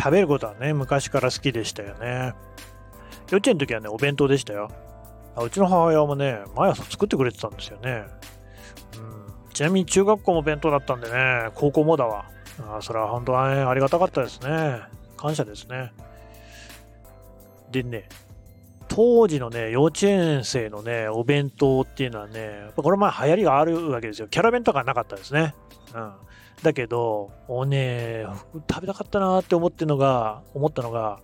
食べることはね、昔から好きでしたよね。幼稚園の時はね、お弁当でしたよ。あうちの母親もね、毎朝作ってくれてたんですよね。うん、ちなみに中学校も弁当だったんでね、高校もだわ。あそれは本当はね、ありがたかったですね。感謝ですね。でね、当時のね、幼稚園生のね、お弁当っていうのはね、これ前流行りがあるわけですよ。キャラ弁とかなかったですね。うん。だけど、おね、食べたかったなって思ってのが、思ったのが、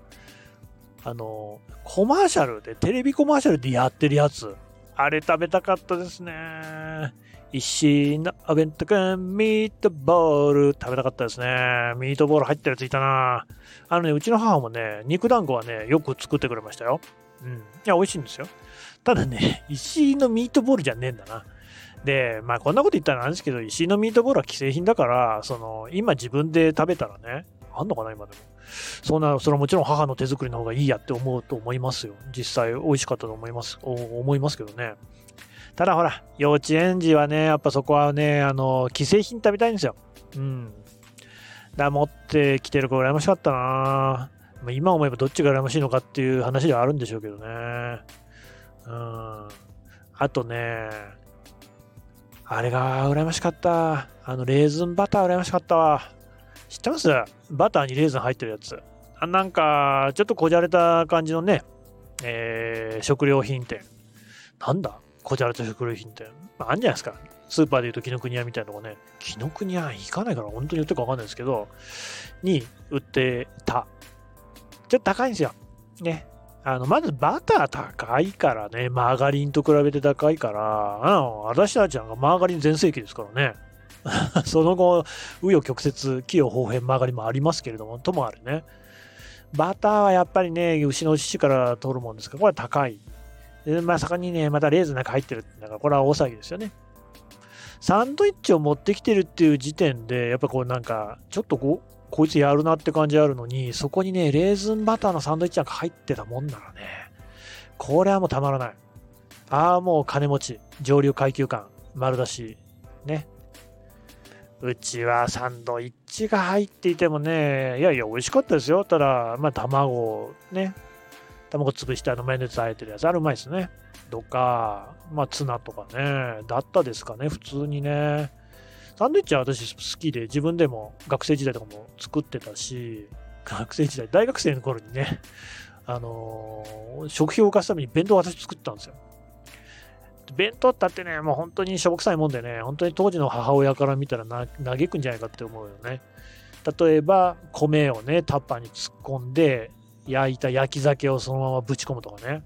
あの、コマーシャルで、テレビコマーシャルでやってるやつ。あれ食べたかったですね。石のお弁当くん、ミートボール食べたかったですね。ミートボール入ってるやついたな。あのね、うちの母もね、肉団子はね、よく作ってくれましたよ。うん。いや、美味しいんですよ。ただね、石井のミートボールじゃねえんだな。で、まあこんなこと言ったらなんですけど、石井のミートボールは既製品だから、その、今自分で食べたらね、あんのかな、今でも。そんな、それはもちろん母の手作りの方がいいやって思うと思いますよ。実際美味しかったと思います、思いますけどね。ただほら、幼稚園児はね、やっぱそこはね、あの、既製品食べたいんですよ。うん。だ持ってきてる子羨ましかったな今思えばどっちが羨ましいのかっていう話ではあるんでしょうけどね。うん。あとね、あれが羨ましかった。あの、レーズンバター羨ましかったわ。知ってます？バターにレーズン入ってるやつ。あなんか、ちょっとこじゃれた感じのね、えー、食料品店。なんだ？こじゃれた食料品店。まあ、あんじゃないですか。スーパーで言うと紀ノ国屋みたいなのがね、紀ノ国屋行かないから本当に売ってるかわかんないですけど、に売ってた。ちょっと高いんですよ。ね。あの、まずバター高いからね、マーガリンと比べて高いから、あの、私たちはマーガリン全盛期ですからね。その後、紆余曲折、器用方変曲がりもありますけれども、ともあるね。バターはやっぱりね、牛の乳から取るもんですから、これは高い。で、まさかにね、またレーズンなんか入ってるってだから、これは大騒ぎですよね。サンドイッチを持ってきてるっていう時点で、やっぱこうなんか、ちょっとこう、こいつやるなって感じあるのに、そこにね、レーズンバターのサンドイッチなんか入ってたもんならね、これはもうたまらない。ああ、もう金持ち、上流階級感、丸出し、ね。うちはサンドイッチが入っていてもね、いやいや、美味しかったですよ。ただ、まあ、卵、ね、卵潰してあのマヨネーズあえてるやつ、あれうまいですね。とか、まあ、ツナとかね、だったですかね、普通にね。サンドイッチは私好きで、自分でも学生時代とかも作ってたし、学生時代、大学生の頃にね、あのー、食費を浮かすために弁当を私作ったんですよ。弁当ったってね、もう本当にしょぼくさいもんでね、本当に当時の母親から見たらな嘆くんじゃないかって思うよね。例えば、米をね、タッパーに突っ込んで、焼いた焼き酒をそのままぶち込むとかね。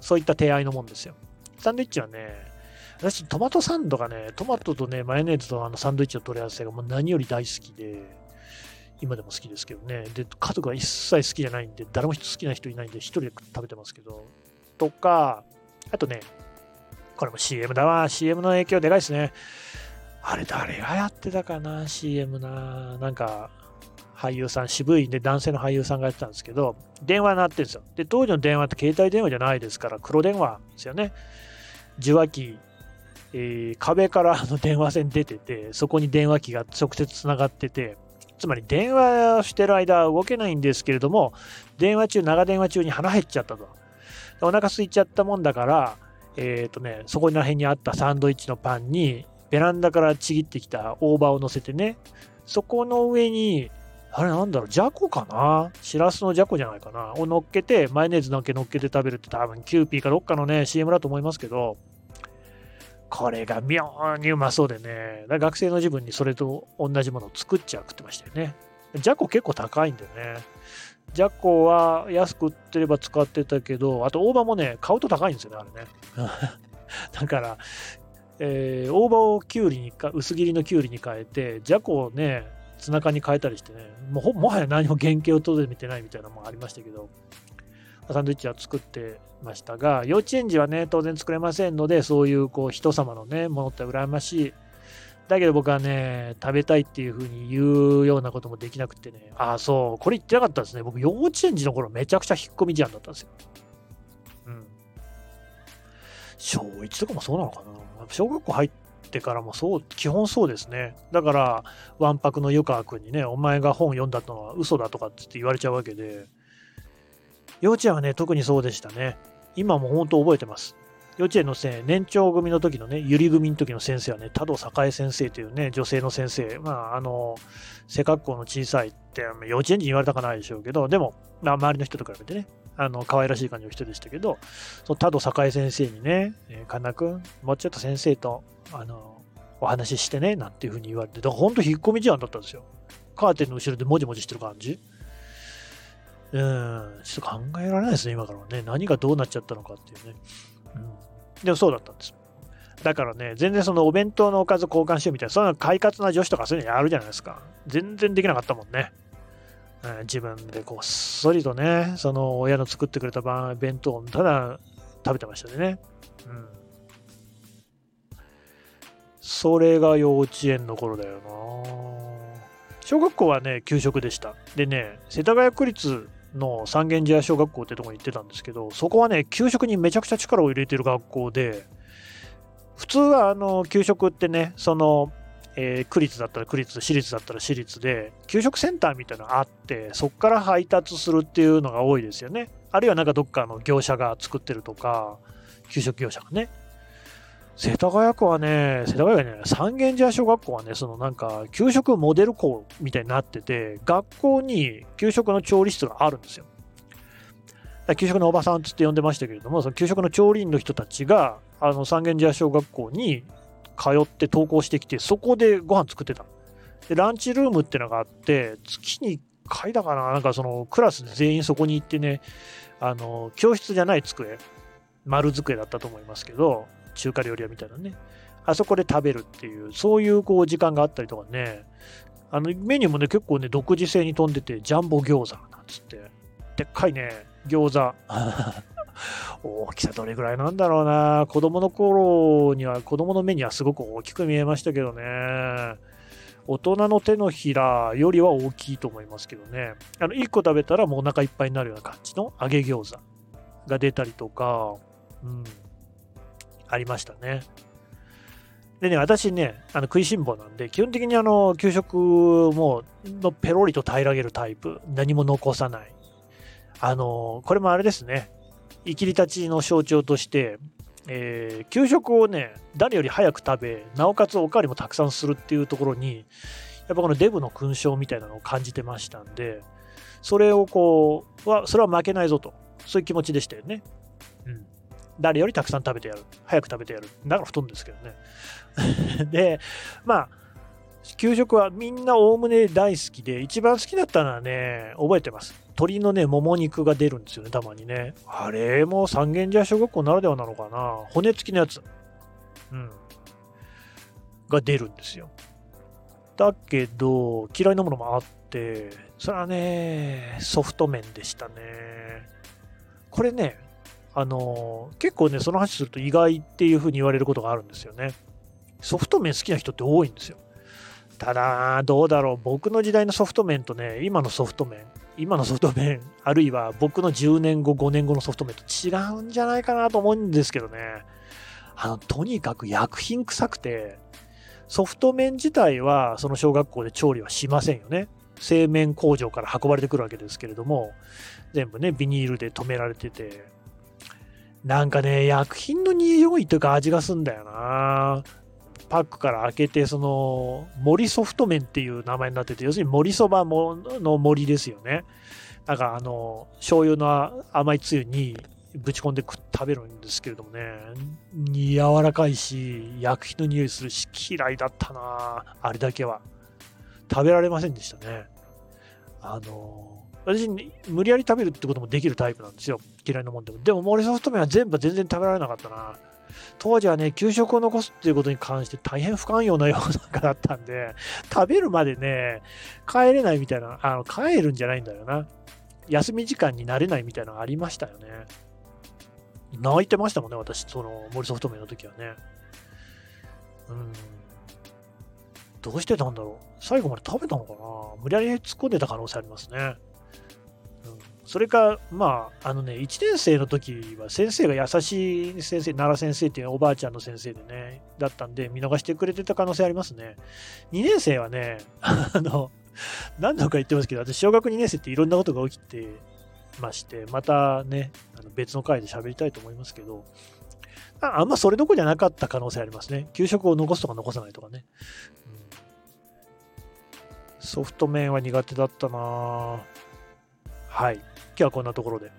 そういった手合いのもんですよ。サンドイッチはね、私、トマトサンドがね、トマトとね、マヨネーズとあのサンドイッチの取り合わせがもう何より大好きで、今でも好きですけどね。で、家族は一切好きじゃないんで、誰も好きな人いないんで、一人で食べてますけど、とか、あとね、これも CM だわ。CM の影響でかいですね。あれ誰がやってたかな ?CM な。なんか、俳優さん、渋いね、男性の俳優さんがやってたんですけど、電話になってるんですよ。で、当時の電話って携帯電話じゃないですから、黒電話ですよね。受話器、えー、壁からの電話線出てて、そこに電話機が直接つながってて、つまり電話してる間は動けないんですけれども、電話中、長電話中に腹減っちゃったと。お腹空いちゃったもんだから、えっ、ー、とね、そこら辺にあったサンドイッチのパンに、ベランダからちぎってきた大葉を乗せてね、そこの上に、あれなんだろう、じゃこかな？しらすのじゃこじゃないかな？を乗っけて、マヨネーズだけ乗っけて食べるって多分キューピーかどっかのね、CM だと思いますけど、これが妙にうまそうでね、学生の自分にそれと同じものを作っちゃ食ってましたよね。じゃこ結構高いんでね。ジャコは安く売ってれば使ってたけど、あと大葉もね、買うと高いんですよね、あれね。だから、えー、大葉をきゅうりにか、薄切りのきゅうりに変えて、じゃこをね、ツナ缶に変えたりしてね、もうもはや何も原型をとどめてないみたいなのもありましたけど、サンドイッチは作ってましたが、幼稚園児はね、当然作れませんので、そういうこう人様のね、ものって羨ましいだけど僕はね、食べたいっていう風に言うようなこともできなくてね、ああ、そう、これ言ってなかったですね。僕、幼稚園児の頃めちゃくちゃ引っ込み思案だったんですよ。うん。小1とかもそうなのかな。小学校入ってからもそう、基本そうですね。だから、わんぱくの湯川君にね、お前が本読んだのは嘘だとかって言われちゃうわけで、幼稚園はね、特にそうでしたね。今も本当覚えてます。幼稚園のせ年長組の時のね、ゆり組の時の先生はね、多度栄先生というね、女性の先生、まあ、あの、背格好の小さいって、幼稚園児に言われたかないでしょうけど、でも、まあ、周りの人と比べてね、あの、可愛らしい感じの人でしたけど、その多度栄先生にね、えー、神田君、もうちょっと先生と、あの、お話ししてね、なんていうふうに言われて、だから本当引っ込み思案だったんですよ。カーテンの後ろでもじもじしてる感じ。うん、ちょっと考えられないですね、今からはね。何がどうなっちゃったのかっていうね。うん。でもそうだったんです。だからね、全然そのお弁当のおかず交換しようみたいな、そんな快活な女子とかそういうのやるじゃないですか。全然できなかったもんね。自分でこっそりとね、その親の作ってくれた弁当をただ食べてましたね。うん。それが幼稚園の頃だよな。小学校はね、給食でした。でね、世田谷区立の三軒茶屋小学校ってとこに行ってたんですけど、そこはね、給食にめちゃくちゃ力を入れてる学校で、普通はあの給食ってね、その、えー、区立だったら区立、私立だったら私立で、給食センターみたいなのがあって、そこから配達するっていうのが多いですよね。あるいはなんかどっかの業者が作ってるとか、給食業者がね。世田谷区はね、世田谷区ね、三軒茶屋小学校はね、そのなんか、給食モデル校みたいになってて、学校に給食の調理室があるんですよ。給食のおばさんつって呼んでましたけれども、その給食の調理員の人たちが、あの三軒茶屋小学校に通って登校してきて、そこでご飯作ってた。で、ランチルームってのがあって、月に1回だかな、なんかそのクラス全員そこに行ってね、あの、教室じゃない机、丸机だったと思いますけど、中華料理屋みたいなね、あそこで食べるっていう、そういうこう時間があったりとかね、あのメニューもね、結構ね、独自性に富んでて、ジャンボ餃子なんつって、でっかいね、餃子。大きさどれぐらいなんだろうな。子供の頃には、子供の目にはすごく大きく見えましたけどね。大人の手のひらよりは大きいと思いますけどね。あの、1個食べたらもうお腹いっぱいになるような感じの揚げ餃子が出たりとか、うん、ありましたね。でね、私ね、あの食いしん坊なんで、基本的にあの、給食ものペロリと平らげるタイプ、何も残さない。あの、これもあれですね、生きり立ちの象徴として、えー、給食をね、誰より早く食べ、なおかつおかわりもたくさんするっていうところに、やっぱこのデブの勲章みたいなのを感じてましたんで、それをこう、は、それは負けないぞと、そういう気持ちでしたよね。誰よりたくさん食べてやる。早く食べてやる。だから太るんですけどね。で、まあ、給食はみんなおおむね大好きで、一番好きだったのはね、覚えてます。鶏のね、もも肉が出るんですよね、たまにね。あれも三軒茶屋小学校ならではなのかな。骨付きのやつ。うん。が出るんですよ。だけど、嫌いなものもあって、それはね、ソフト麺でしたね。これね、あの、結構ね、その話すると意外っていう風に言われることがあるんですよね。ソフト麺好きな人って多いんですよ。ただ、どうだろう。僕の時代のソフト麺とね、今のソフト麺、今のソフト麺、あるいは僕の10年後、5年後のソフト麺と違うんじゃないかなと思うんですけどね。あの、とにかく薬品臭くて、ソフト麺自体はその小学校で調理はしませんよね。製麺工場から運ばれてくるわけですけれども、全部ね、ビニールで止められてて、なんかね、薬品の匂いというか味がすんだよな。パックから開けて、その、森ソフト麺っていう名前になってて、要するに森そばの森ですよね。なんかあの、醤油の甘いつゆにぶち込んで食べるんですけれどもね、柔らかいし、薬品の匂いするし、嫌いだったなあれだけは。食べられませんでしたね。あの、私、無理やり食べるってこともできるタイプなんですよ。嫌いなもんでも。でも、森ソフト麺は全部全然食べられなかったな。当時はね、給食を残すっていうことに関して大変不寛容な世の中だったんで、食べるまでね、帰れないみたいな、あの、帰るんじゃないんだよな。休み時間になれないみたいなのありましたよね。泣いてましたもんね、私、その、森ソフト麺の時はね。うん。どうしてたんだろう。最後まで食べたのかな無理やり突っ込んでた可能性ありますね。それか、まあ、あのね、1年生の時は先生が優しい先生、奈良先生っていうおばあちゃんの先生でね、だったんで、見逃してくれてた可能性ありますね。2年生はね、あの、何度か言ってますけど、私、小学2年生っていろんなことが起きてまして、またね、あの別の回で喋りたいと思いますけど、ああんまそれどころじゃなかった可能性ありますね。給食を残すとか残さないとかね。うん、ソフト麺は苦手だったなはい。今日はこんなところで。